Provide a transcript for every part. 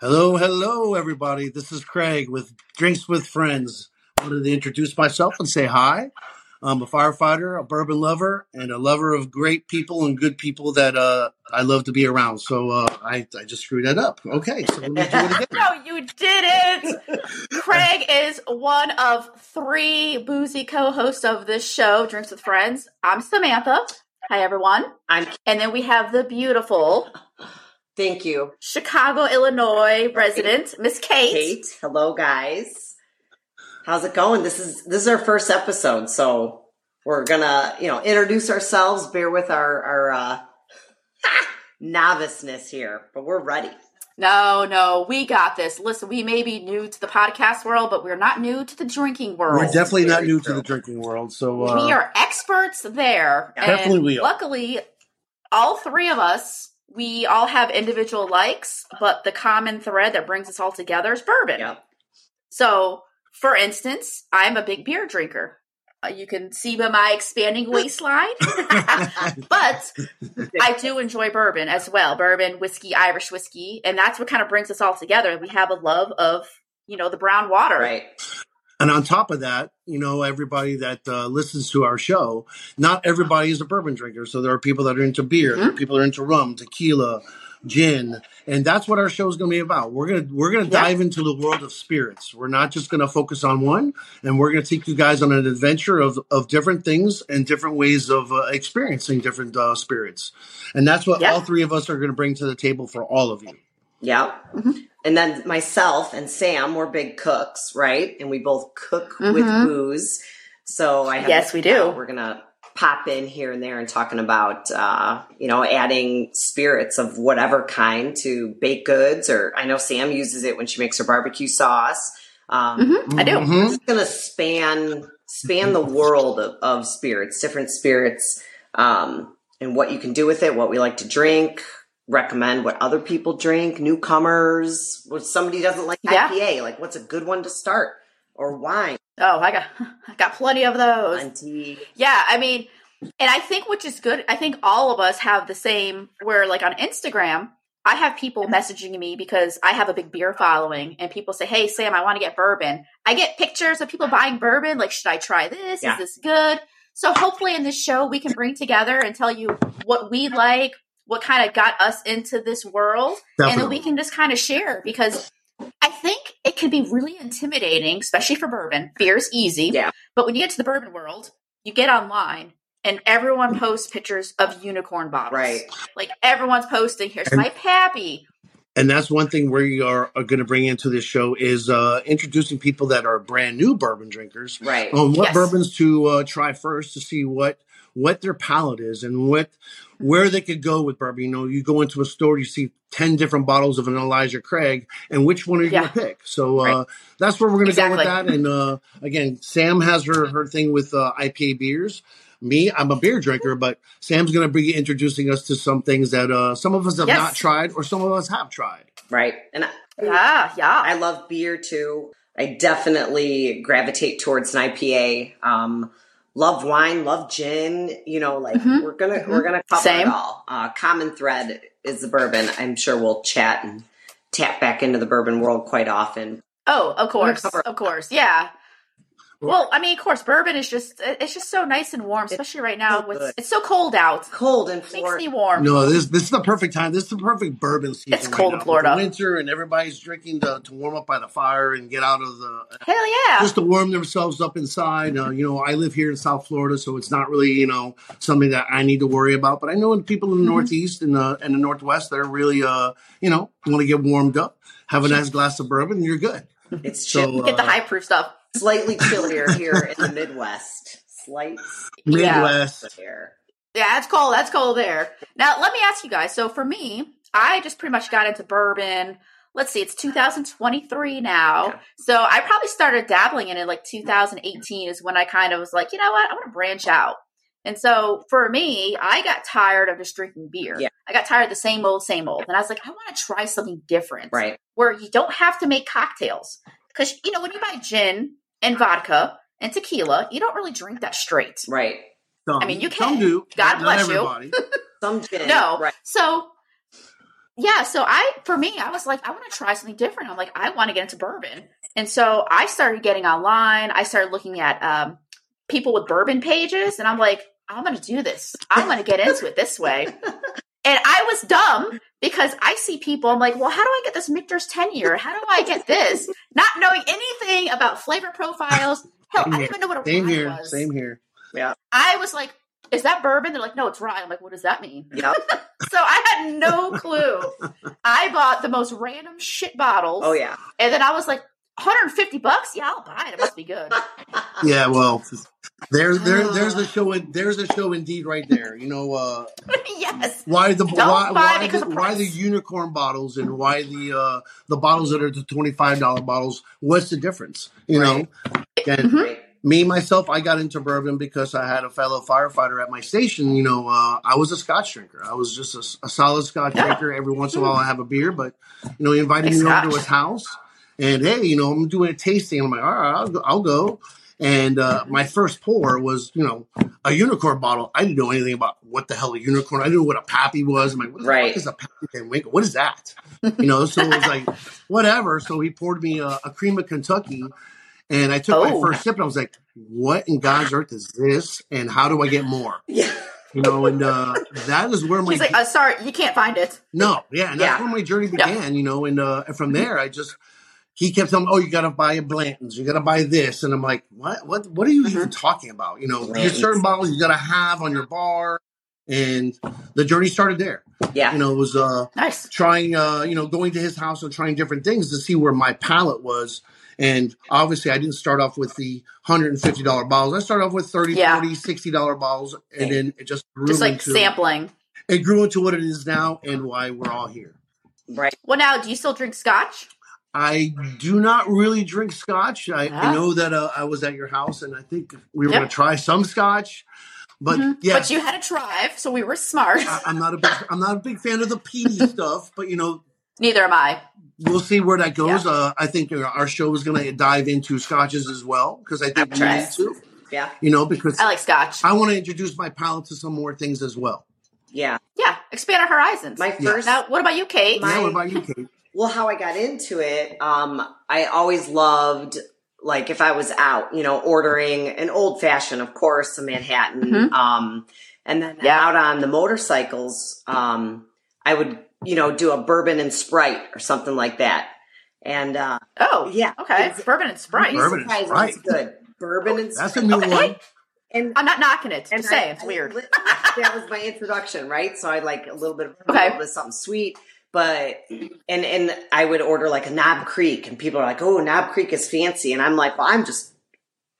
Hello, hello, everybody. This is Craig with Drinks with Friends. I wanted to introduce myself and say hi. I'm a firefighter, a bourbon lover, and a lover of great people and good people that uh, I love to be around. So uh, I, I just screwed that up. Okay, so let me do it again. No, you didn't. Craig is one of three boozy co-hosts of this show, Drinks with Friends. I'm Samantha. Hi, everyone. I'm And then we have the beautiful thank you, Chicago, Illinois resident, Miss Kate. Kate. Hello, guys. How's it going? This is this is our first episode, so we're gonna you know introduce ourselves. Bear with our our uh, noviceness here, but we're ready. No, no, we got this. Listen, we may be new to the podcast world, but we're not new to the drinking world. We're definitely not Very new to the drinking world. So uh, we are experts there. Yeah. Definitely we are. Luckily, all three of us, we all have individual likes, but the common thread that brings us all together is bourbon. Yep. So, for instance, I'm a big beer drinker. Uh, you can see by my expanding waistline. but I do enjoy bourbon as well bourbon, whiskey, Irish whiskey. And that's what kind of brings us all together. We have a love of, you know, the brown water. Right. And on top of that, you know, everybody that uh, listens to our show, not everybody is a bourbon drinker. So there are people that are into beer, there are people are into rum, tequila, gin, and that's what our show is going to be about. We're gonna we're gonna Yeah. dive into the world of spirits. We're not just going to focus on one, and we're going to take you guys on an adventure of of different things and different ways of uh, experiencing different uh, spirits. And that's what Yeah. all three of us are going to bring to the table for all of you. Yep. And then myself and Sam, we're big cooks, right? And we both cook with Mhm. booze. So I have Yes, we do. We're gonna pop in here and there and talking about uh, you know adding spirits of whatever kind to baked goods, or I know Sam uses it when she makes her barbecue sauce. Um, Mhm, I do. Mhm. We're just gonna span span the world of, of spirits, different spirits, um, and what you can do with it, what we like to drink, recommend what other people drink, newcomers, what somebody doesn't like Yeah. IPA, like what's a good one to start, or wine, Oh, I got, I got plenty of those. plenty. Yeah, I mean, and I think which is good. I think all of us have the same. Where like on Instagram, I have people messaging me because I have a big beer following, and people say, "Hey, Sam, I want to get bourbon." I get pictures of people buying bourbon. Like, should I try this? Yeah. Is this good? So hopefully, in this show, we can bring together and tell you what we like, what kind of got us into this world, and then we can just kind of share because. I think it can be really intimidating, especially for bourbon. Beer's easy. Yeah. But when you get to the bourbon world, you get online and everyone posts pictures of unicorn bottles. Right. Like everyone's posting, here's And- my pappy. And that's one thing we are, are going to bring into this show is uh, introducing people that are brand new bourbon drinkers Right. on what Yes. bourbons to uh, try first to see what what their palate is and what where they could go with bourbon. You know, you go into a store, you see ten different bottles of an Elijah Craig, and which one are you Yeah. going to pick? So uh, Right. that's where we're going to go with that. And uh, again, Sam has her her thing with uh, IPA beers. Me, I'm a beer drinker, but Sam's going to be introducing us to some things that uh, some of us have Yes. not tried, or some of us have tried. Right. And I, Yeah, yeah. I love beer too. I definitely gravitate towards an IPA. Um, love wine, love gin. You know, like Mhm. we're gonna Mhm. we're gonna cover Same. it all. Uh, common thread is the bourbon. I'm sure we'll chat and tap back into the bourbon world quite often. oh, of course. cover- Of course. Yeah. Well, I mean, of course, bourbon is just it's just so nice and warm, It's especially right now. so with it's so cold out. Cold in Makes me warm. No, this this is the perfect time. This is the perfect bourbon season. It's cold now. in Florida. winter, and everybody's drinking to, to warm up by the fire and get out of the Hell yeah. just to warm themselves up inside. Uh, you know, I live here in South Florida, so it's not really you know something that I need to worry about. But I know the people in the Mhm. Northeast and the and the Northwest that are really uh you know want to get warmed up, have a nice glass of bourbon, and you're good. It's So, chill. Get the uh, high proof stuff. Slightly chillier here in the Midwest. Slight Yeah. Midwest. here. Yeah, it's cold. That's cold there. Now, let me ask you guys. So, for me, I just pretty much got into bourbon. Let's see, it's 2023 now. Yeah. So, I probably started dabbling in it like 2018 is when I kind of was like, you know what? I want to branch out. And so for me, I got tired of just drinking beer. Yeah. I got tired of the same old, same old. And I was like, I want to try something different. Right. Where you don't have to make cocktails. Because, you know, when you buy gin and vodka and tequila, you don't really drink that straight. Right. Some, I mean, you can. Some can. do. God Not bless you. Some gin. No. Right. So, yeah. So I, for me, I was like, I want to try something different. I'm like, I want to get into bourbon. And so I started getting online. I started looking at um, people with bourbon pages, and I'm like, I'm going to do this. I'm going to get into it this way. And I was dumb because I see people. I'm like, well, how do I get this Michter's tenure? How do I get this? Not knowing anything about flavor profiles. Hell, I Same didn't here. even know what a Same rye here. was. Same here. Yeah. I was like, is that bourbon? They're like, no, it's rye. I'm like, what does that mean? Yep. So I had no clue. I bought the most random shit bottles. Oh yeah. And then I was like, 150 bucks? Yeah, I'll buy it. It must be good. Yeah, well, there, there, there's a show. In, there's a show indeed right there. You know, uh, yes. why the Don't why, why, the, why the unicorn bottles and why the uh, the bottles that are the twenty five dollar bottles? What's the difference? You Right. know, and Mhm. Me myself, I got into bourbon because I had a fellow firefighter at my station. You know, uh, I was a Scotch drinker. I was just a, a solid Scotch Yeah. drinker. Every once in a while, I have a beer, but you know, he invited me over to his house, and hey, you know, I'm doing a tasting. I'm like, all right, I'll go. I'll go. And uh, my first pour was, you know, a unicorn bottle. I didn't know anything about what the hell a unicorn. I didn't know what a pappy was. I'm like, what the Right. fuck is a pappy Van Winkle? What is that? You know, so it was like, whatever. So he poured me a, a cream of Kentucky, and I took my Oh. first sip, and I was like, what in God's earth is this? And how do I get more? Yeah. You know, and uh, that is where my He's like, uh, sorry, you can't find it. no, yeah, and that's Yeah. where my journey began. You know, and uh, and from there, I just he kept telling me, "Oh, you got to buy a Blanton's, you got to buy this," and I'm like, "What? What? What are you even talking about?" You know, there's certain bottles you got to have on your bar, and the journey started there. Yeah. You know, it was uh, Nice. trying, uh, you know, going to his house and trying different things to see where my palate was. And obviously, I didn't start off with the $150 bottles. I started off with 30 Yeah. 40 $60 bottles. And then it just grew Just like into, sampling. it grew into what it is now and why we're all here. Right. Well, now, do you still drink scotch? I do not really drink scotch. I, Ah. I know that uh, I was at your house and I think we were Yep. going to try some scotch. But Mhm. yeah, But you had a drive, so we were smart. I, I'm not a big I'm not a big fan of the peaty stuff. But you know, Neither am I. we'll see where that goes. Yeah. Uh, I think our show is going to dive into scotches as well because I think we need to. Yeah. You know, because I like scotch. I want to introduce my palate to some more things as well. Yeah. Yeah, expand our horizons. My first now, what about you, Kate? My- yeah, what about you, Kate? Well, how I got into it, um, I always loved like if I was out, you know, ordering an old fashioned, of course, a Manhattan, Mhm. um, and then Yeah. out on the motorcycles, um, I would, you know, do a bourbon and Sprite or something like that. And uh, oh, yeah, okay. it's- Bourbon and Sprite. you'd Bourbon and Sprite. it's good. Bourbon and That's a new Okay. one. And I'm not knocking it. and Just saying, it's I weird. that was my introduction, right? So I like a little bit of Okay. a little bit of something sweet, but and and I would order like a Knob Creek, and people are like, "Oh, Knob Creek is fancy," and I'm like, "Well, I'm just."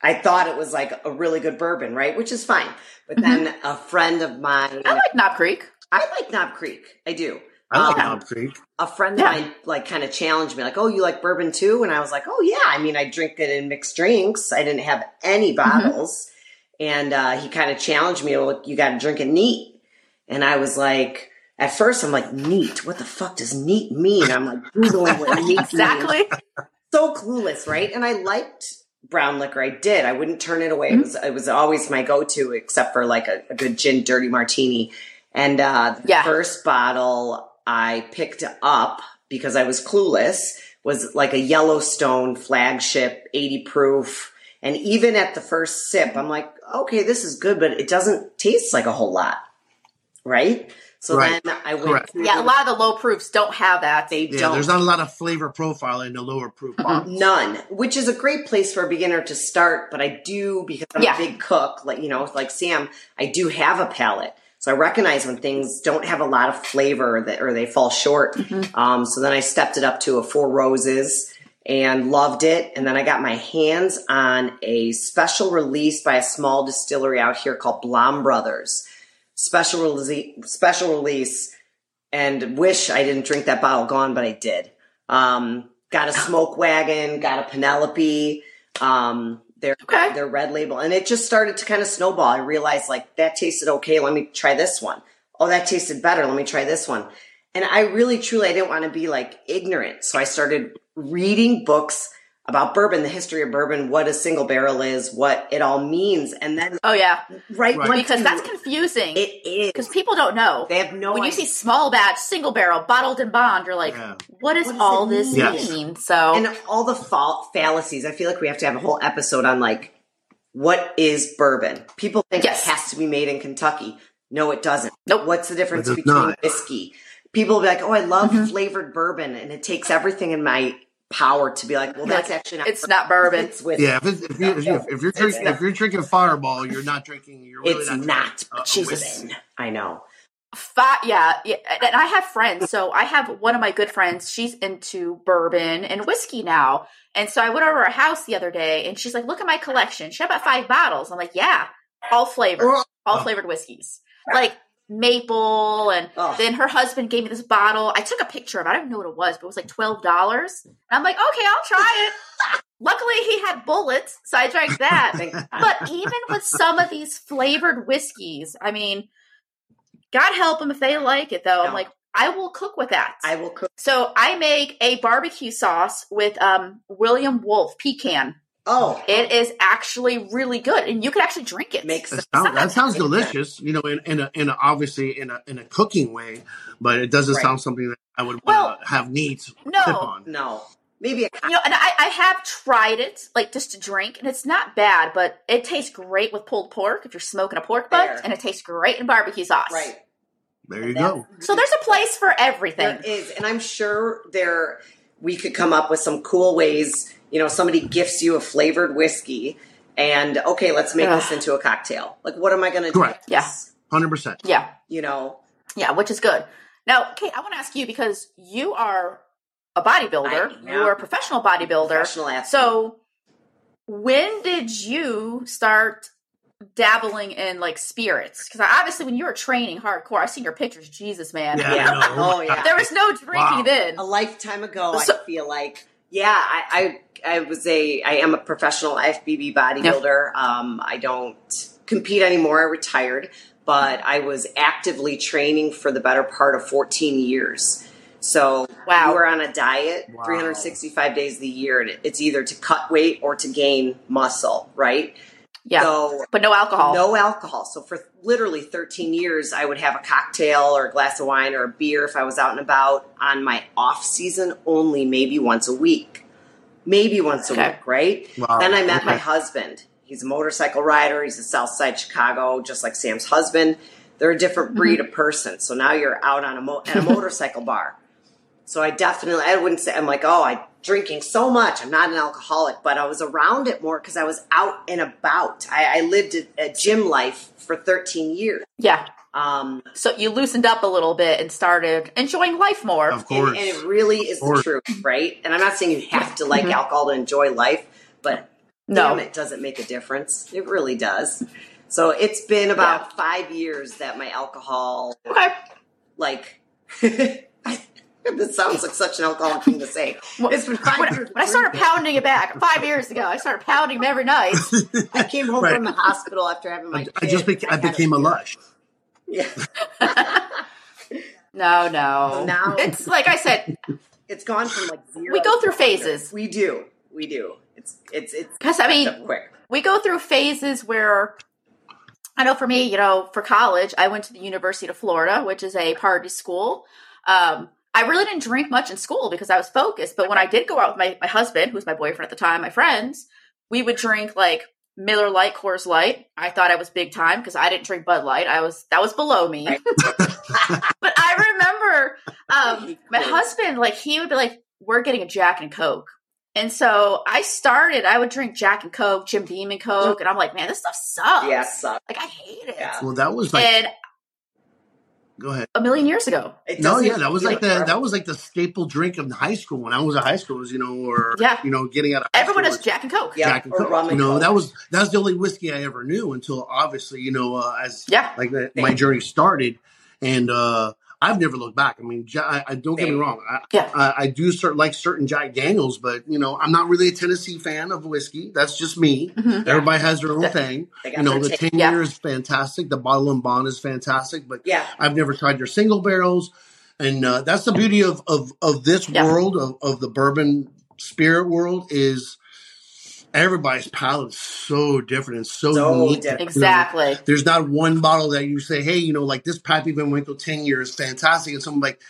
I thought it was like a really good bourbon, right? Which is fine. But Mm-hmm. then a friend of mine, I like Knob Creek. I like Knob Creek. I do. I like Um, Knob Creek. a friend Yeah. of mine like kind of challenged me, like, "Oh, you like bourbon too?" And I was like, "Oh yeah." I mean, I drink it in mixed drinks. I didn't have any Mm-hmm. bottles, and uh, he kind of challenged me, "Well, you got to drink it neat." And I was like, at first, I'm like, "Neat? What the fuck does neat mean?" I'm like googling what neat means. Exactly. So clueless, right? And I liked brown liquor. I did. I wouldn't turn it away. Mm-hmm. It was it was always my go to, except for like a, a good gin dirty martini. And uh, the Yeah. first bottle I picked up because I was clueless was like a Yellowstone flagship, 80 proof. And even at the first sip, I'm like, okay, this is good, but it doesn't taste like a whole lot. Right? So Right. then I went Correct. through Yeah, a lot of the low proofs don't have that. they Yeah, don't there's not a lot of flavor profile in the lower proof bottles. None, which is a great place for a beginner to start. But I do because I'm Yeah. a big cook, like you know, like Sam. I do have a palate, so I recognize when things don't have a lot of flavor that or they fall short. Um, so then I stepped it up to a Four Roses and loved it. And then I got my hands on a special release by a small distillery out here called Blaum Brothers. Special release, special release, and wish I didn't drink that bottle gone, but I did. Um, got a smoke wagon, got a Penelope. Um, their Okay. their red label, and it just started to kind of snowball. I realized like that tasted okay. Let me try this one. Oh, that tasted better. Let me try this one. And I really, truly, I didn't want to be like ignorant, so I started reading books about bourbon, the history of bourbon, what a single barrel is, what it all means, and then Oh yeah, right, Right. because you- that's confusing. it is Because people don't know. they have no when you see small batch, single barrel, bottled in bond, you're like, Yeah. what does all it this mean? Yes. mean? So and all the fa- fallacies. I feel like we have to have a whole episode on like what is bourbon. People think Yes. it has to be made in Kentucky. No, it doesn't. Nope. What's the difference between not. whiskey? People will be like, "Oh, I love Mm-hmm. flavored bourbon," and it takes everything in my power to be like, "Well, that's actually not. it's not bourbon. It's whiskey. Yeah, if, it's, if, you, if, you, if you're drinking, if you're drinking Fireball, you're not drinking. You're really It's not. not. drinking a- a Jesus. I know. Fi- yeah, yeah, and I have friends. So I have one of my good friends. She's into bourbon and whiskey now, and so I went over her house the other day, and she's like, "Look at my collection. She had about five bottles." I'm like, "Yeah, all flavored, all Oh. flavored whiskeys, like maple." And Oh. then her husband gave me this bottle. I took a picture of. it. I don't know what it was, but it was like twelve dollars. And I'm like, "Okay, I'll try it." Luckily, he had bullets, so I drank that. But even with some of these flavored whiskeys, I mean, God help them if they like it, though. I'm like, I will cook with that. I will cook. so I make a barbecue sauce with um, William Wolf pecan. Oh, It is actually really good, and you can actually drink it. makes That, sound, that sounds delicious. You know, in, in a in a obviously in a in a cooking way, but it doesn't Right. sound something that I would Well, want have needs no. tip on. No, maybe a you know, and I, I have tried it, like just to drink, and it's not bad, but it tastes great with pulled pork if you're smoking a pork butt, There. and it tastes great in barbecue sauce. right. There you go. So there's a place for everything. There is, and I'm sure there we could come up with some cool ways. You know, somebody gifts you a flavored whiskey, and okay, let's make this into a cocktail. Like, what am I going to do? Correct. with Yeah. Hundred percent. Yeah. You know, Yeah, which is good. Now, Kate, I want to ask you because you are a bodybuilder. You are a professional bodybuilder. professional athlete. So, when did you start dabbling in like spirits? Because obviously, when you were training hardcore, I've seen your pictures. Jesus, man. Yeah. yeah, I know. oh yeah, There was no drinking Wow. then. a lifetime ago. So- I feel like, yeah, I, I, I was a, I am a professional FBB bodybuilder. Um, I don't compete anymore. I retired, but I was actively training for the better part of 14 years. So Wow. you were on a diet Wow. 365 days of the year, and it's either to cut weight or to gain muscle, right? Yeah. So but no alcohol. no alcohol. So for literally 13 years, I would have a cocktail or a glass of wine or a beer if I was out and about on my off season only, maybe once a week. Maybe once a Okay. week, right? Wow. Then I met my husband. He's a motorcycle rider. He's a Southside Chicago, just like Sam's husband. They're a different breed mm-hmm. of person. So now you're out on a mo- at a motorcycle bar. So I definitely, I wouldn't say, I'm like, oh, I'm drinking so much. I'm not an alcoholic, but I was around it more because I was out and about. I, I lived a, a gym life for 13 years. Yeah. Um, So you loosened up a little bit and started enjoying life more. Of and, course. and it really is the truth, right? And I'm not saying you have to like Mhm. alcohol to enjoy life, but No. damn it, does it make a difference? It really does. So it's been about five years that my alcohol, Okay. like, this sounds like such an alcoholic thing to say. Well, It's been five When, years. when I started pounding it back five years ago, I started pounding them every night. I came home Right. from the hospital after having my. I, I kid. just beca- I had a became a lush. Yeah. No, no. Now- it's like I said, It's gone from like zero. We go through phases. We do. We do. It's it's it's because I mean, up quick. we go through phases where I know for me, you know, for college, I went to the University of Florida, which is a party school. Um, I really didn't drink much in school because I was focused. But when I did go out with my, my husband, who was my boyfriend at the time, my friends, we would drink like Miller Lite, Coors Light. I thought I was big time because I didn't drink Bud Light. I was that was below me. But I remember um, my husband, like he would be like, "We're getting a Jack and Coke." And so I started, I would drink Jack and Coke, Jim Beam and Coke, and I'm like, man, this stuff sucks. Yeah, sucks. Like, I hate it. Yeah. Well, that was like. and go ahead. a million years ago. No, yeah, that was like the forever. that was like the staple drink of high school when I was in high school. Was you know, or Yeah. you know, getting out of high Everyone school has was Jack and Coke. Yeah, Jack and or Coke. rum and you know, Coke. that was that was the only whiskey I ever knew until obviously you know uh, as Yeah. like the, my journey started, and uh, I've never looked back. I mean, I, I don't get me wrong. I, Yeah. I, I do cert, like certain Jack Daniels, but you know, I'm not really a Tennessee fan of whiskey. That's just me. Mhm. Everybody has their own Yeah. thing. You know, the take. ten Yeah. is fantastic. The bottle and bond is fantastic, but Yeah. I've never tried their single barrels, and uh, that's the beauty of of of this Yeah. world of, of the bourbon spirit world is everybody's palate is so different and so, So unique. different. You know, Exactly. there's not one bottle that you say, hey, you know, like this Pappy Van Winkle 10 year is fantastic. And someone like,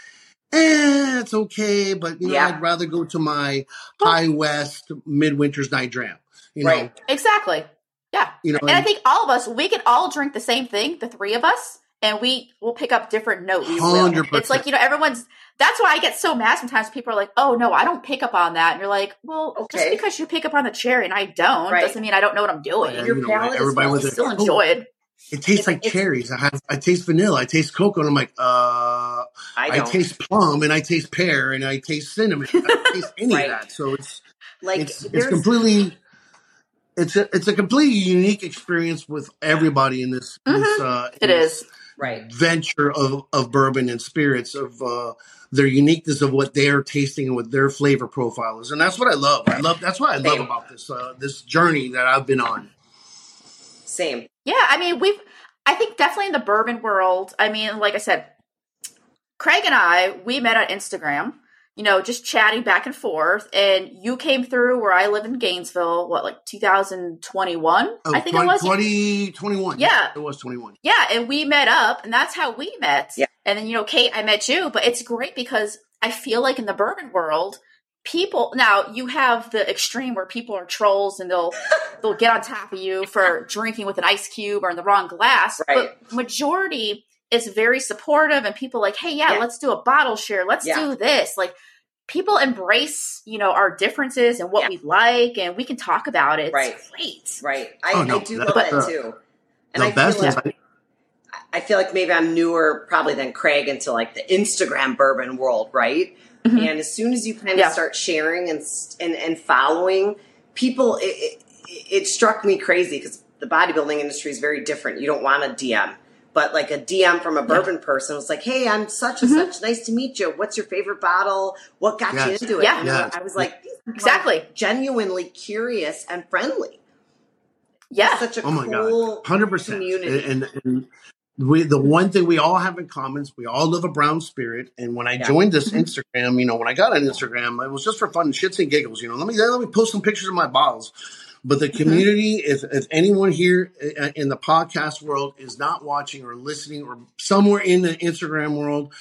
eh, it's okay, but you know, Yeah. I'd rather go to my High West Midwinter's Night Dram. You know, Right. Exactly. Yeah. you know, And I think all of us, we can all drink the same thing, the three of us, and we will pick up different notes. 100%. It's like, you know, everyone's, that's why I get so mad sometimes. People are like, oh, no, I don't pick up on that. And you're like, well, just because you pick up on the cherry and I don't Right. doesn't mean I don't know what I'm doing. Yeah, Your you palate everybody well with I it. still Oh, enjoy it. It tastes like It's- cherries. I have, I taste vanilla. I taste cocoa, and I'm like, uh, I I, taste plum, and I taste pear, and I taste cinnamon. I don't taste any Right. of that. So it's like it's, it's completely. It's a it's a completely unique experience with everybody in this. this uh, It this is. Right. venture of, of bourbon and spirits of uh, their uniqueness of what they're tasting and what their flavor profile is, and that's what I love. I love that's what I love Same. about this uh, this journey that I've been on. Same. Yeah, I mean, we've, I think definitely in the bourbon world, I mean, like I said, Craig and I, we met on Instagram, you know, just chatting back and forth. And you came through where I live in Gainesville, what, like 2021? Oh, I think it was. 20, 21. Yeah. it was twenty one. Yeah, and we met up, and that's how we met. Yeah. And then, you know, Kate, I met you, but it's great because I feel like in the bourbon world, people now you have the extreme where people are trolls and they'll they'll get on top of you for drinking with an ice cube or in the wrong glass. Right. But majority is very supportive and people like, hey, yeah, Yeah. let's do a bottle share. Let's Yeah. do this. Like people embrace, you know, our differences and what Yeah. we like and we can talk about it. It's Right. great. Right. I, Oh, no, I do love that the- too. And The I best feel is like, I feel like maybe I'm newer probably than Craig into like the Instagram bourbon world, right? Mhm. And as soon as you kind of Yeah. start sharing and and, and following people, it, it, it struck me crazy because the bodybuilding industry is very different. You don't want a DM, but like a DM from a bourbon person was like, "Hey, I'm such and Mhm. such. Nice to meet you. What's your favorite bottle? What got Yes. you into it?" Yeah. Yes. I was like, "These people Exactly. genuinely curious and friendly." Yeah. Such a Oh my cool god, hundred percent. community. And, and we, the one thing we all have in common is we all live a brown spirit. And when I Yeah. joined this Instagram, you know, when I got on Instagram, it was just for fun, shits and giggles. You know, let me let me post some pictures of my bottles. But the community, if, if anyone here uh, in the podcast world is not watching or listening or somewhere in the Instagram world,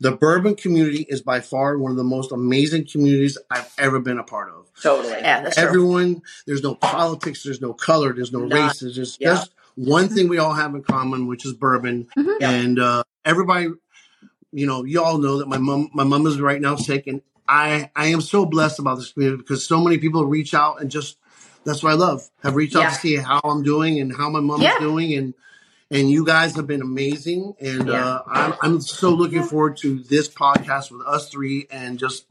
the bourbon community is by far one of the most amazing communities I've ever been a part of. Totally. Yeah, that's true. Everyone, there's no politics, there's no color, there's no None. race. There's just, Yeah. just one thing we all have in common, which is bourbon. Mhm. And uh, everybody, you know, you all know that my mom, my mom is right now sick, and I, I am so blessed about this community because so many people reach out and just that's what I love. Have reached out Yeah. to see how I'm doing and how my mom Yeah. is doing, and and you guys have been amazing. And Yeah. uh, I'm I'm so looking forward to this podcast with us three and just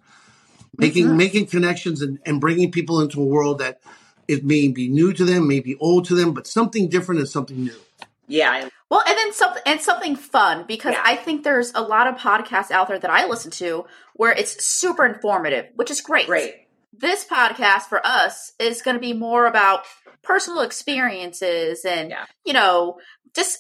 making Mhm. making connections and, and bringing people into a world that it may be new to them, may be old to them, but something different and something new. Yeah. Well, and then something and something fun because Yeah. I think there's a lot of podcasts out there that I listen to where it's super informative, which is great. Great. This podcast for us is going to be more about personal experiences and Yeah. you know just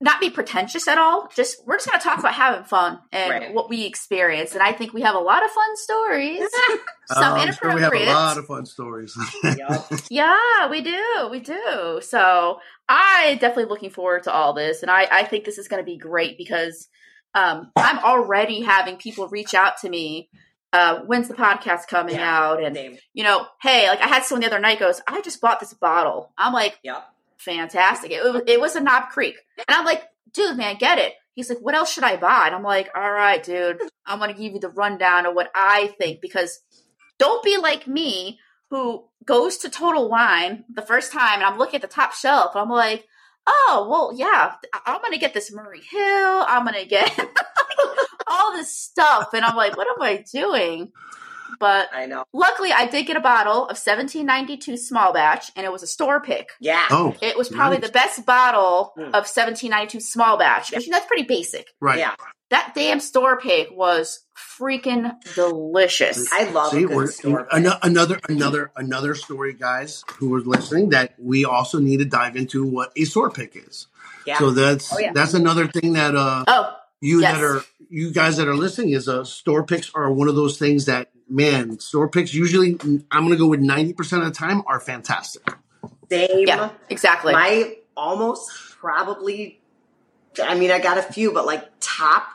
not be pretentious at all. Just we're just going to talk about having fun and Right. what we experience, and I think we have a lot of fun stories. Some Uh, I'm sure we have inappropriate. a lot of fun stories. Yeah, we do. We do. So I definitely looking forward to all this. And I, I think this is going to be great because um, I'm already having people reach out to me. Uh, when's the podcast coming Yeah. out? And, Same. you know, hey, like I had someone the other night goes, I just bought this bottle. I'm like, yeah, fantastic. It, was, it was a Knob Creek. And I'm like, dude, man, get it. He's like, what else should I buy? And I'm like, all right, dude, I'm going to give you the rundown of what I think because don't be like me who goes to Total Wine the first time and I'm looking at the top shelf and I'm like, oh, well, yeah, I- I'm going to get this Murray Hill. I'm going to get all this stuff. And I'm like, what am I doing? But I know. luckily, I did get a bottle of 1792 small batch and it was a store pick. Yeah. oh, It was probably Nice. the best bottle Mm. of 1792 small batch, which that's pretty basic. right. Yeah. That damn store pick was freaking delicious. I love See, a good we're, store. ano- another another another story, guys, who are listening, that we also need to dive into what a store pick is. yeah. So that's Oh, yeah. that's another thing that uh oh, you Yes. that are you guys that are listening is uh store picks are one of those things that man store picks usually I'm gonna go with ninety percent of the time are fantastic. Same. yeah, exactly. My almost probably, I mean, I got a few, but like top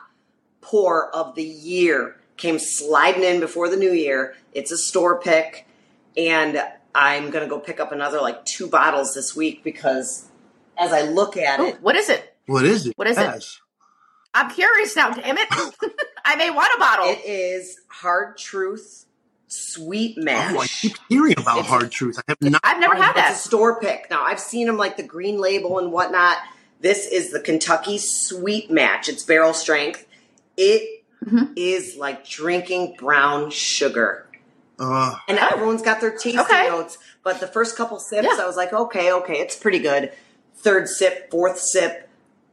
pour of the year came sliding in before the new year. It's a store pick, and I'm gonna go pick up another like two bottles this week because as I look at Ooh, it, what is it? What is it? What is it? I'm curious now. Damn it! I may want a bottle. it is Hard Truth Sweet Mash. Oh, I keep hearing about It's- hard truth. I have not. I've never had It's a that. store pick. Now I've seen them like the green label and whatnot. This is the Kentucky Sweet Mash. It's barrel strength. It is Mhm. like drinking brown sugar. Uh, And everyone's got their tasting Okay. notes. But the first couple sips, Yeah. I was like, okay, okay, it's pretty good. Third sip, fourth sip.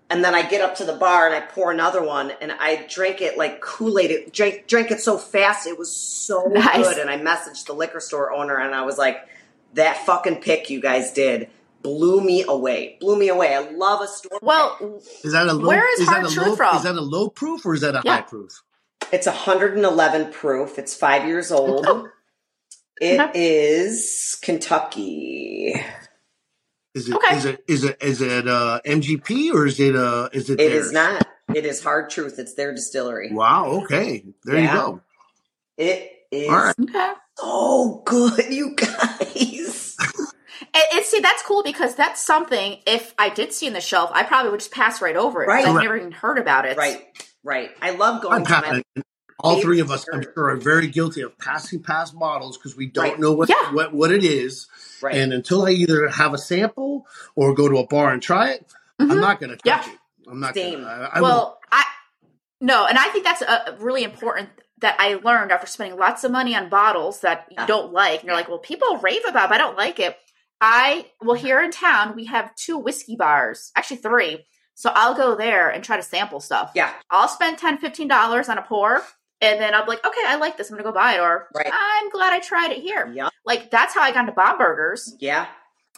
And then I get up to the bar and I pour another one and I drank it like Kool-Aid. It drank, drank it so fast. It was so Nice. good. And I messaged the liquor store owner and I was like, that fucking pick you guys did blew me away. Blew me away. I love a story. Well, is that a low? Where is that Hard a Truth low? from? Is that a low proof or is that a Yeah. high proof? It's 111 proof. It's five years old. It Okay. is Kentucky. Is it? Okay. Is it? Is it? Is it uh, MGP or is it? Uh, is it? It theirs? is not. It is Hard Truth. It's their distillery. Wow. Okay. There Yeah. you go. It is All right. okay. so good, you guys. And, and see, that's cool because that's something. If I did see in the shelf, I probably would just pass right over it. 'cause Right. I've Correct. never even heard about it. right, right. I love I'm going to my. All three of us, I'm sure, are very guilty of passing past bottles because we don't Right. know what, Yeah. what what it is. right. And until I either have a sample or go to a bar and try it, I'm Mhm. not going to touch Yeah. it. I'm not. Same. Gonna, I, I won't. well, I no, and I think that's a, really important that I learned after spending lots of money on bottles that you Yeah. don't like. And you're like, well, people rave about, it, but I don't like it. I well, here in town we have two whiskey bars, actually three. So I'll go there and try to sample stuff. yeah, I'll spend 10 dollars on a pour, and then I'll be like, okay, I like this. I'm gonna go buy it, or Right. I'm glad I tried it here. yeah, Like that's how I got into Bomberger's. yeah,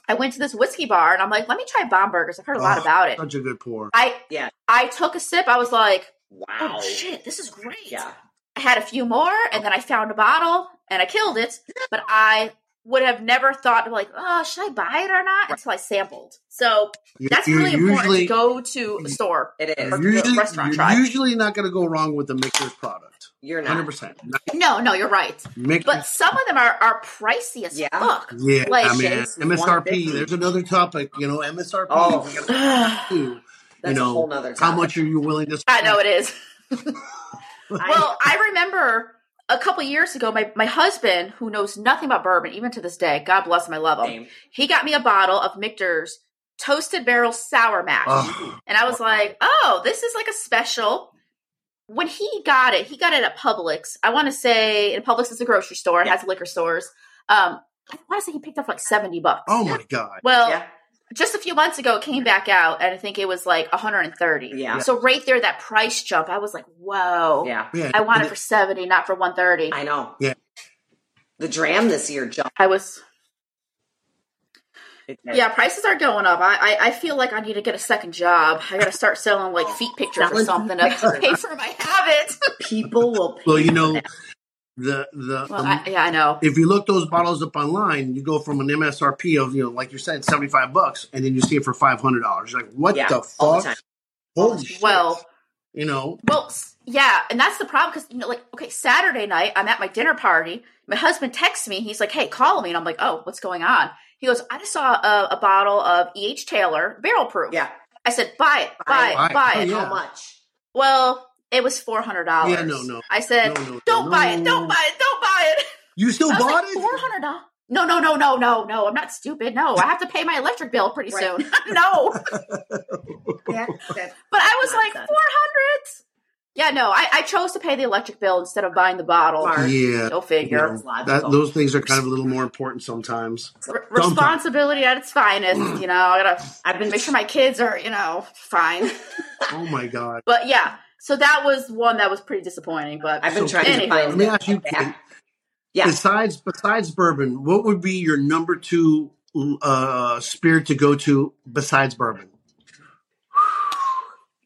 I went to this whiskey bar and I'm like, let me try Bomberger's. I've heard a lot Oh, about it. Such a good pour. I yeah. I took a sip. I was like, oh, Wow. oh shit, this is great. Yeah, I had a few more, and then I found a bottle and I killed it. But I would have never thought like, oh, should I buy it or not until I sampled. So that's you're really important to go to a store. it is. Or to Usually, restaurant you're try. usually not going to go wrong with the Michter's product. You're Hundred not. percent. No, no, you're right. Mix, But some of them are are pricey as Yeah. fuck. yeah, like, I mean MSRP. There's another topic. You know, MSRP. Oh. we gotta do, That's you a know, whole nother. how much are you willing to? Spend? I know it is. Well, I remember a couple years ago, my, my husband, who knows nothing about bourbon, even to this day, God bless him, I love him, Same. he got me a bottle of Michter's Toasted Barrel Sour Mash. Oh, and I was wow. like, oh, this is like a special. When he got it, he got it at Publix. I want to say, and Publix is a grocery store, it Yeah. has liquor stores. Um, I want to say he picked up like 70 bucks. oh my god. Well, yeah, just a few months ago, it came back out, and I think it was like 130. Yeah. So right there, that price jump, I was like, whoa. yeah. Yeah, I want and it for 70, not for 130. I know. Yeah. The dram this year jumped. I was, yeah, prices are going up. I, I, I feel like I need to get a second job. I got to start selling like feet pictures or something feet to pay for my habit. People will. Pay Well, you know, that. The the well, um, I, yeah, I know. if you look those bottles up online, you go from an MSRP of you know, like you're saying, seventy five bucks, and then you see it for five hundred dollars. Like, what Yeah, the all the fuck? time. Holy shit! Well, you know, well, yeah, and that's the problem because you know, like, okay, Saturday night, I'm at my dinner party. My husband texts me. He's like, "Hey, call me," and I'm like, "Oh, what's going on?" He goes, "I just saw a, a bottle of E. H. Taylor barrel proof." Yeah. I said, "Buy it, buy Buy it, it. buy Oh, yeah. How much? Well, it was four hundred dollars. Yeah, no, no. I said, No, no, "Don't no. buy it, don't buy it, don't buy it." you still I was bought like, it? Four hundred dollars. No, no, no, no, no, no. I'm not stupid. No, I have to pay my electric bill pretty Right. soon. no, That, that, but I was like Nonsense. four hundred. Yeah, no, I, I chose to pay the electric bill instead of buying the bottle. Smart. Yeah, Go you figure. know, that, those things are kind of a little more important sometimes. R- responsibility at its finest. You know, I gotta I've been make sure my kids are, you know, fine. Oh my god! But yeah, So that was one that was pretty disappointing. But I've been So, trying anywho. to find Let me ask you, Yeah. Yeah. besides besides bourbon, what would be your number two uh, spirit to go to besides bourbon?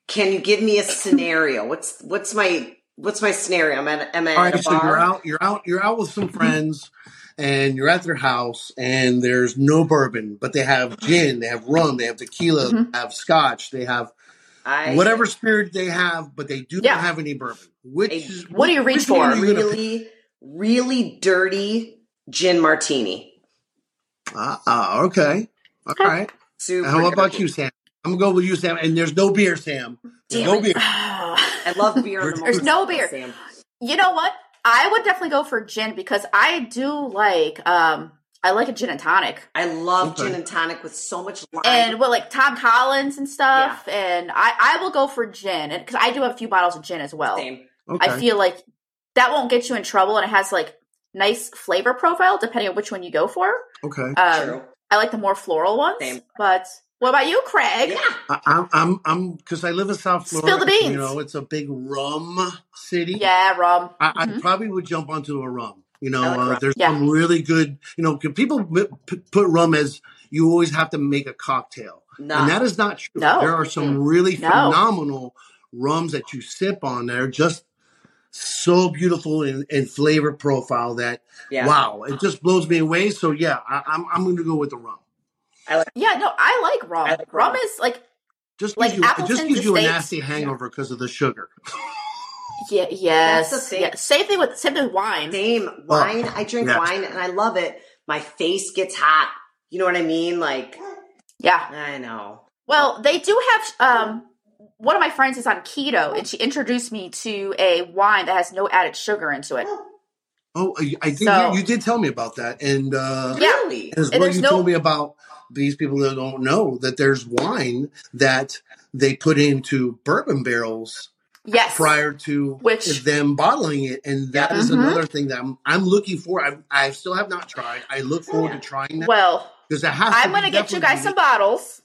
Can you give me a scenario? What's what's my what's my scenario? I'm at am I All at right, a so you're out, you're out, you're out with some friends, and you're at their house, and there's no bourbon, but they have gin, they have rum, they have tequila, Mhm. they have scotch, they have I whatever spirit they have, but they do Yeah. not have any bourbon. Which A- is, What do you reach for? you really really dirty gin martini. Ah, ah, okay, all Okay. right. Super. And what about dirty. you, Sam? I'm gonna go with you, Sam. And there's no beer, Sam. There's Damn no it. beer. I love beer. the There's no beer. Sam. you know what? I would definitely go for gin because I do like um I like a gin and tonic. I love Okay. gin and tonic with so much lime. And with like Tom Collins and stuff, and I, I will go for gin, because I do have a few bottles of gin as well. Same. Okay. I feel like that won't get you in trouble, and it has like nice flavor profile depending on which one you go for. okay. Um, True. I like the more floral ones. Same. But what about you, Craig? Yeah. I, I'm, I'm, I'm, because I live in South Florida. Spill Florida. the beans. You know, it's a big rum city. Yeah, rum. I, I Mhm. probably would jump onto a rum. You know, like uh, there's Yeah. some really good. You know, 'cause people put rum as you always have to make a cocktail, No. and that is not true. No. There are some really No. phenomenal rums that you sip on there just so beautiful in, in flavor profile that yeah. wow, it just blows me away. So yeah, I, I'm I'm going to go with the rum. Yeah, no, I like rum. I like rum. rum. is like Just Like you, it just gives you a nasty hangover because of the sugar. yeah, yes, That's the thing. yeah. Same thing with same thing with wine. Same wine. I drink yeah. wine and I love it. My face gets hot. You know what I mean? Like Yeah. I know. Well, they do have um one of my friends is on keto and she introduced me to a wine that has no added sugar into it. Oh, I- I think So- you, you did tell me about that, and uh, Yeah. Really? as And well, there's you no- told me about these people that don't know that there's wine that they put into bourbon barrels Yes. prior to Which- them bottling it, and that is Mhm. another thing that I'm I'm looking for. I, I still have not tried. I look forward to trying that Well, because that has. I'm going to get you guys some bottles.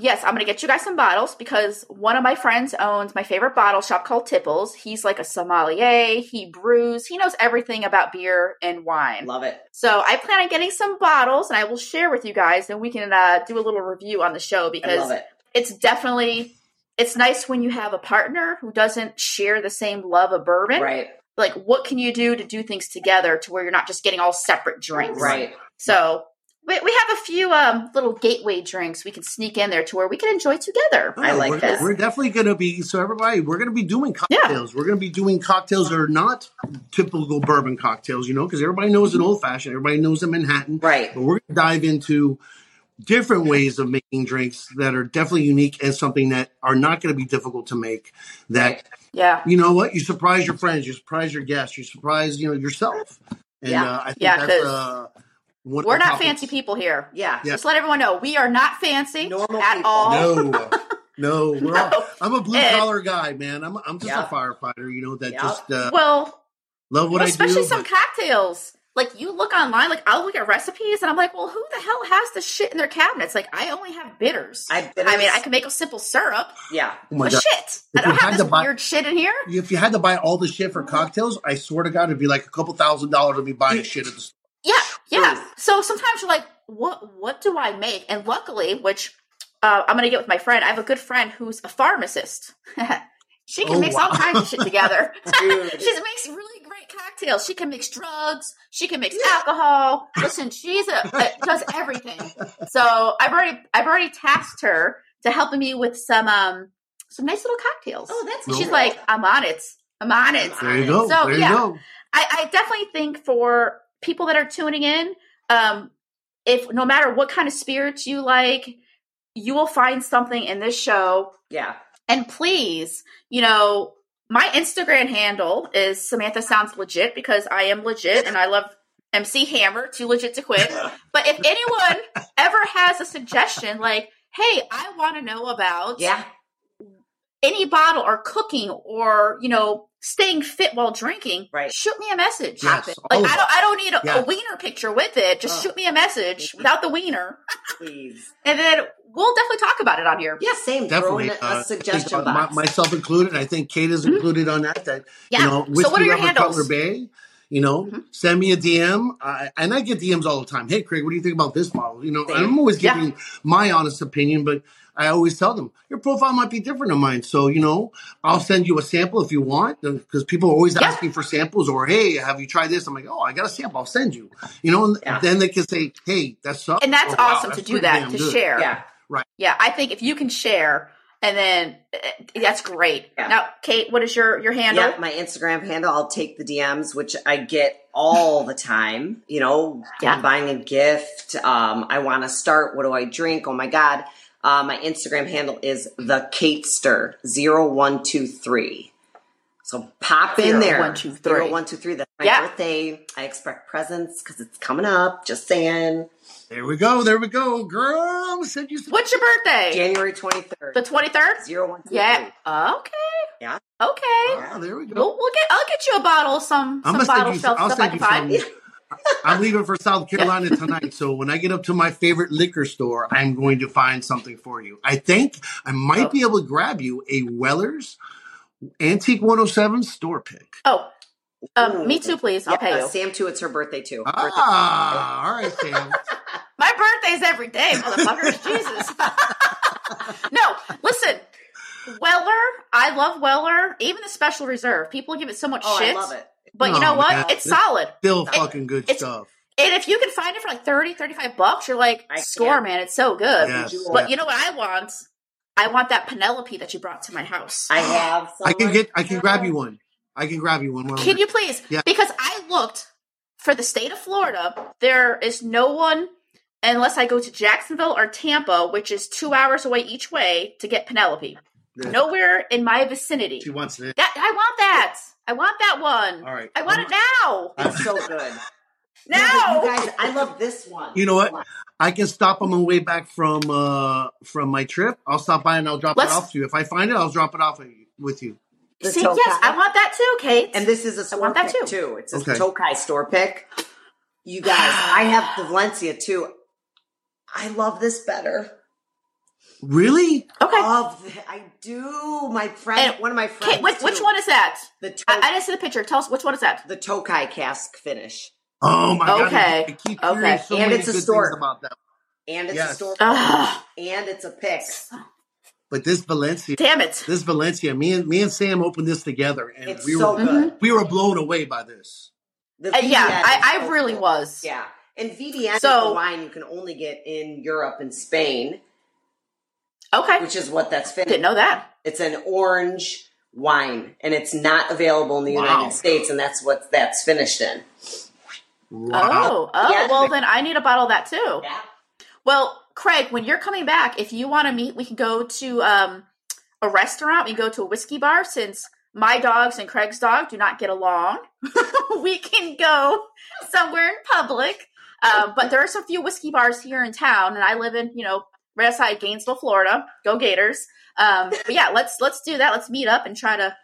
Yes, I'm going to get you guys some bottles because one of my friends owns my favorite bottle shop called Tipples. He's like a sommelier. He brews. He knows everything about beer and wine. Love it. So I plan on getting some bottles and I will share with you guys and we can uh, do a little review on the show because it. it's definitely it's nice when you have a partner who doesn't share the same love of bourbon. Right. Like what can you do to do things together to where you're not just getting all separate drinks. Right. So we, we have a few um, little gateway drinks we can sneak in there to where we can enjoy together. Oh, I like we're, this. We're definitely going to be so everybody. We're going to be doing cocktails. We're going to be doing cocktails that are not typical bourbon cocktails. You know, because everybody knows an old fashioned. Everybody knows a Manhattan. Right. But we're going to dive into different ways of making drinks that are definitely unique and something that are not going to be difficult to make. That Yeah. you know what you surprise your friends, you surprise your guests, you surprise you know yourself. And Yeah. uh, I think Yeah, that's 'cause uh, We're not topics. fancy people here. Yeah. Yeah. Just let everyone know we are not fancy Normal at people. all. No, no, we're all, I'm a blue And- collar guy, man. I'm I'm just Yeah. a firefighter, you know that Yeah. just uh, Well, love what well, I especially do. some but- cocktails. Like you look online, like I'll look at recipes and I'm like, well, who the hell has this shit in their cabinets? Like I only have bitters. I, I mean, I can make a simple syrup, Yeah. oh my but god! shit, I If you don't have to this buy- weird shit in here. If you had to buy all the shit for cocktails, I swear to God, it'd be like a couple thousand dollars to be buying shit at the store. Yeah, yeah. So sometimes you're like, what what do I make? And luckily, which uh, I'm gonna get with my friend. I have a good friend who's a pharmacist. she can Oh, mix all kinds of shit together. She makes really great cocktails. She can mix drugs. She can mix alcohol. Listen, she's a, a does everything. So I've already I've already tasked her to helping me with some um some nice little cocktails. Oh, that's And she's like, I'm on it. I'm on it. There you go. So, there yeah. go. I, I definitely think for people that are tuning in, um, if no matter what kind of spirits you like, you will find something in this show. Yeah. And please, you know, my Instagram handle is Samantha Sounds Legit because I am legit and I love MC Hammer, too legit to quit. But if anyone ever has a suggestion, like, hey, I want to know about Yeah. any bottle or cooking or you know staying fit while drinking, Right. shoot me a message. Yes, like I don't, I don't need a, Yeah. a wiener picture with it. Just Oh. shoot me a message without the wiener, Please. and then we'll definitely talk about it on here. Yeah, same. Throw Definitely. a, Uh, a suggestion I think, box. my- myself included. I think Kate is included on that. That Mm-hmm. Yeah. you know, So what are your lover handles? Cutler Bay. You know, Mhm. send me a DM, I, and I get DMs all the time. Hey, Craig, what do you think about this model? You know, Same. I'm always Yeah. giving my honest opinion, but I always tell them your profile might be different than mine. So you know, I'll send you a sample if you want, because people are always Yeah. asking for samples. Or hey, have you tried this? I'm like, oh, I got a sample. I'll send you. You know, and Yeah. then they can say, hey, that's sucks. And that's Oh, wow, awesome that's to do that to good. share. yeah. Right. Yeah, I think if you can share, and then uh, that's great. Yeah. Now, Kate, what is your your handle? Yeah, my Instagram handle, I'll take the DMs, which I get all the time. You know, Yeah. I'm buying a gift. Um, I want to start. What do I drink? Oh my God. Uh, my Instagram handle is the Katester 0123. So pop in Zero, there. one, two, three. Zero, one, two, three. That's my Yeah. birthday. I expect presents because it's coming up. Just saying. There we go. There we go, girl. Send you some. What's your birthday? January 23rd. the twenty third. 0123. Yeah. Okay. Yeah. Okay. Yeah, there we go. We'll, we'll get. I'll get you a bottle some I'm some gonna bottle shelf I'll stuff I send can you find. Some. I'm leaving for South Carolina tonight, so when I get up to my favorite liquor store, I'm going to find something for you. I think I might Oh. be able to grab you a Weller's Antique 107 store pick. Oh, um, me too, please. I'll Yeah, pay you. Sam too. It's her birthday too. Birthday. Ah, all right, Sam. My birthday's every day, motherfuckers. Jesus. no, listen. Weller, I love Weller. Even the Special Reserve. People give it so much Oh, shit. I love it. But you know what? man. It's solid. Still fucking good it's- stuff. And if you can find it for like 30, 35 bucks, you're like, I score, can. man. It's so good. Yes. But you know what I want? I want that Penelope that you brought to my house. I have. I can get. I can grab you one. I can grab you one. while I'm Can you please? Yeah. Because I looked for the state of Florida. There is no one unless I go to Jacksonville or Tampa, which is two hours away each way to get Penelope. Yeah. Nowhere in my vicinity. She wants it. That I want that. I want that one. All right. I want it now. It's so good. Now. You guys, I love this one. You know what? I can stop on my way back from uh from my trip. I'll stop by and I'll drop Let's- it off to you. If I find it, I'll drop it off with you. See, Tokai. yes, I want that too, Kate. And this is a I store want that pick too. too. It's a Okay. Tokai store pick. You guys, I have the Valencia too. I love this better. Really? okay. Love the, I do. My friend, And- one of my friends. Kate, which, which one is that? The to- I, I didn't see the picture. Tell us which one is that? the Tokai cask finish, Oh my god! Okay. I keep Okay. hearing so And it's a good store. about that. and it's Yes. a store, Ugh, and it's a pick. But this Valencia, damn it. this Valencia, me and me and Sam opened this together, and It's we so were good. we were blown away by this. Uh, yeah, I, I really was. Yeah, and VDN So- is a wine you can only get in Europe and Spain, Okay. which is what that's finished. Didn't know that. It's an orange wine, and it's not available in the Wow. United States, and that's what that's finished in. Wow. Oh, oh, Yeah. well then I need a bottle of that too. Yeah. Well, Craig, when you're coming back, if you want to meet, we can go to um, a restaurant. We can go to a whiskey bar since my dogs and Craig's dog do not get along. we can go somewhere in public. Um, but there are some few whiskey bars here in town, and I live in you know right outside Gainesville, Florida. Go Gators! Um, but yeah, let's let's do that. Let's meet up and try to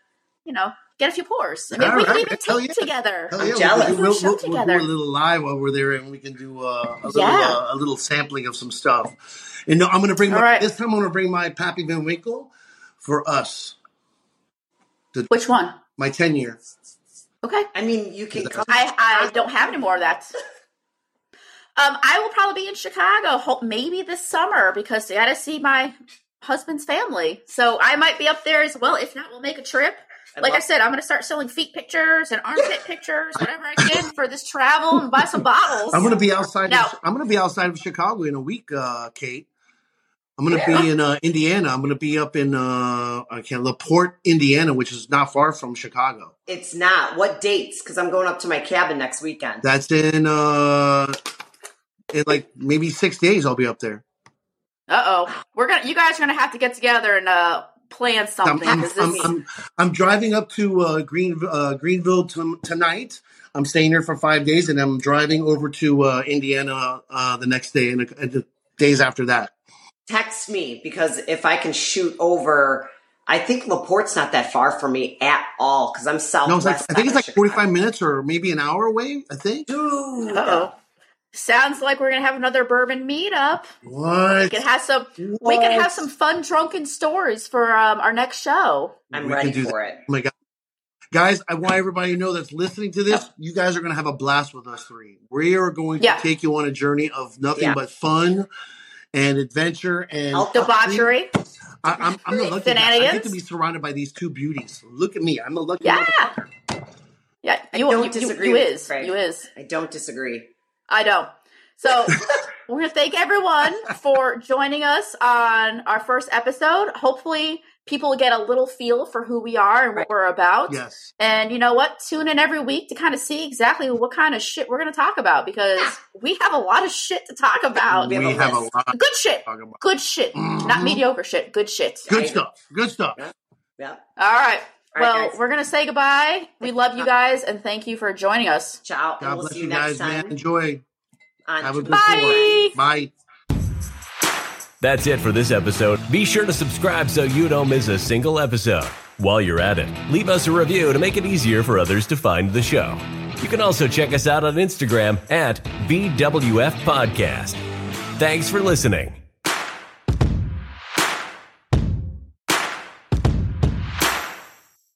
you know get a few pours. I mean, All we can right. even Hell tape yeah. together. Hell I'm yeah, jealous. We'll, Do a we'll, we'll, we'll do a little live while we're there, and we can do uh, a little Yeah. uh, a little sampling of some stuff. And no, I'm going to bring my, All right. this time. I'm going to bring my Pappy Van Winkle for us, Which one? my ten year. Okay. I mean, you can come. I, I don't have any more of that. Um, I will probably be in Chicago, ho- maybe this summer, because I got to see my husband's family. So I might be up there as well. If not, we'll make a trip. I Like I said, I'm going to start selling feet pictures and armpit pictures, whatever I can for this travel and buy some bottles. I'm going to be outside. Now- of, I'm going to be outside of Chicago in a week, uh, Kate. I'm going to be in uh, Indiana. I'm going to be up in uh, I can't La Porte, Indiana, which is not far from Chicago. It's not. What dates? Because I'm going up to my cabin next weekend. That's in uh, in like maybe six days. I'll be up there. Uh oh, we're gonna. You guys are gonna have to get together and uh plan I'm, something. I'm, 'cause I'm, this- I'm, I'm driving up to uh, Green uh, Greenville t- tonight. I'm staying here for five days, and I'm driving over to uh, Indiana uh, the next day and, the- and the days after that. Text me because if I can shoot over I think La Porte's not that far from me at all because I'm south. No, southwest. it's like I think it's like of 45 minutes or maybe an hour away. I think. Dude. Uh oh. Sounds like we're gonna have another bourbon meetup. We What? can have some. We can have some fun drunken stories for um, our next show. I'm We can ready do for it. Oh my god. Guys, I want everybody to know that's listening to this, you guys are going to have a blast with us three. We are going to Yeah. take you on a journey of nothing Yeah. but fun and adventure and I'll- Debauchery. I, I'm, I'm the lucky guy. I get to be surrounded by these two beauties. Look at me. I'm the lucky Yeah. motherfucker. Yeah. I You, don't you, disagree you, you you, is. Craig. You is. I don't disagree. I don't. So we're gonna thank everyone for joining us on our first episode. Hopefully, people get a little feel for who we are and what we're about. Yes. And you know what? Tune in every week to kind of see exactly what kind of shit we're going to talk about because we have a lot of shit to talk about. We We have a have a lot to Good shit. Good shit. Not Mhm. mediocre shit. Good shit. Good I- stuff. Good stuff. Yeah. All right. All well, right, guys. we're going to say goodbye. We love you guys and thank you for joining us. Ciao. and God we'll bless see you you guys, next time. man. Enjoy. on Have a good Bye. four. Bye. That's it for this episode. Be sure to subscribe so you don't miss a single episode. While you're at it, leave us a review to make it easier for others to find the show. You can also check us out on Instagram at BWF Podcast. Thanks for listening.